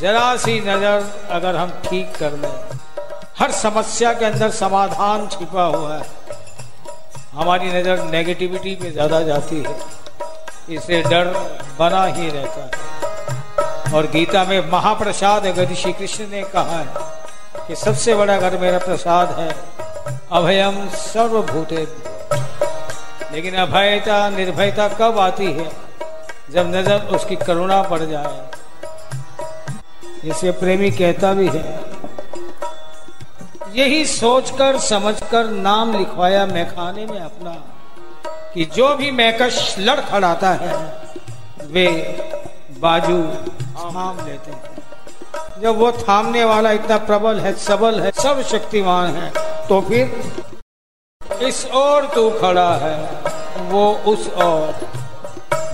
जरा सी नज़र अगर हम ठीक कर लें, हर समस्या के अंदर समाधान छिपा हुआ है। हमारी नज़र नेगेटिविटी पे ज़्यादा जाती है इससे डर बना ही रहता है। और गीता में महाप्रसाद अगर श्री कृष्ण ने कहा है कि सबसे बड़ा अगर मेरा प्रसाद है, अभयम सर्वभूते लेकिन अभयता, निर्भयता कब आती है जब नज़र उसकी करुणा पड़ जाए? जिसे प्रेमी कहता भी है। यही सोचकर, समझकर, नाम लिखवाया मैखाने में अपना कि जो भी मैकश लड़ खड़ाता है, वे बाजू थाम लेते हैं। जब वो थामने वाला इतना प्रबल है, सबल है, सब शक्तिमान है तो फिर इस और तू खड़ा है, वो उस और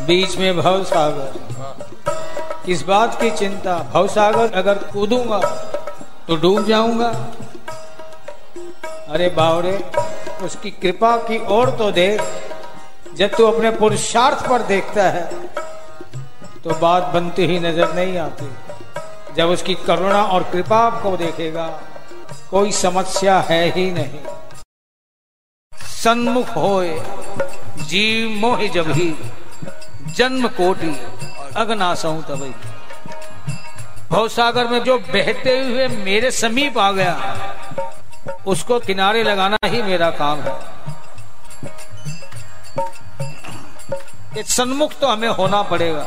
बीच में भव सागर। इस बात की चिंता भवसागर अगर कूदूँगा तो डूब जाऊँगा। अरे बावरे, उसकी कृपा की ओर तो देख। जब तू अपने पुरुषार्थ पर देखता है तो बात बनती ही नज़र नहीं आती। जब उसकी करुणा और कृपा को देखेगा, कोई समस्या है ही नहीं। सन्मुख होए जीव मोह जब ही, जन्म कोटि। अगनासऊ तबई भवसागर में जो बहते हुए मेरे समीप आ गया, उसको किनारे लगाना ही मेरा काम है। सन्मुख तो हमें होना पड़ेगा।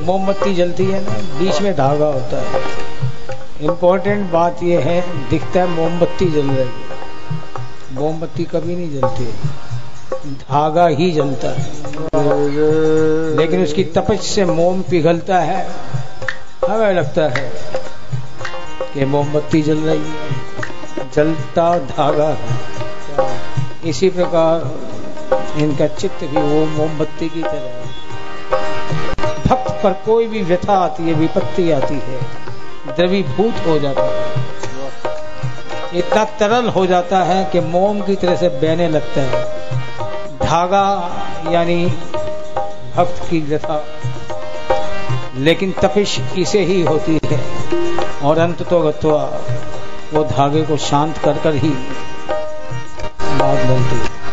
मोमबत्ती जलती है ना बीच में धागा होता है। इम्पोर्टेंट बात यह है, दिखता है मोमबत्ती जल रही है। मोमबत्ती कभी नहीं जलती। धागा ही जलता है। लेकिन उसकी तपश से मोम पिघलता है। हमें लगता है कि मोमबत्ती जल रही है। जलता धागा है। इसी प्रकार इनका चित्त भी वो मोमबत्ती की तरह है। भक्त पर कोई भी व्यथा आती है, विपत्ति आती है, द्रवीभूत हो जाता है। इतना तरल हो जाता है कि मोम की तरह से बहने लगता है। धागा यानी भक्त की व्यथा लेकिन तपिश इसे ही होती है। और अंत तो वो धागे को शांत कर कर ही बात बनती है।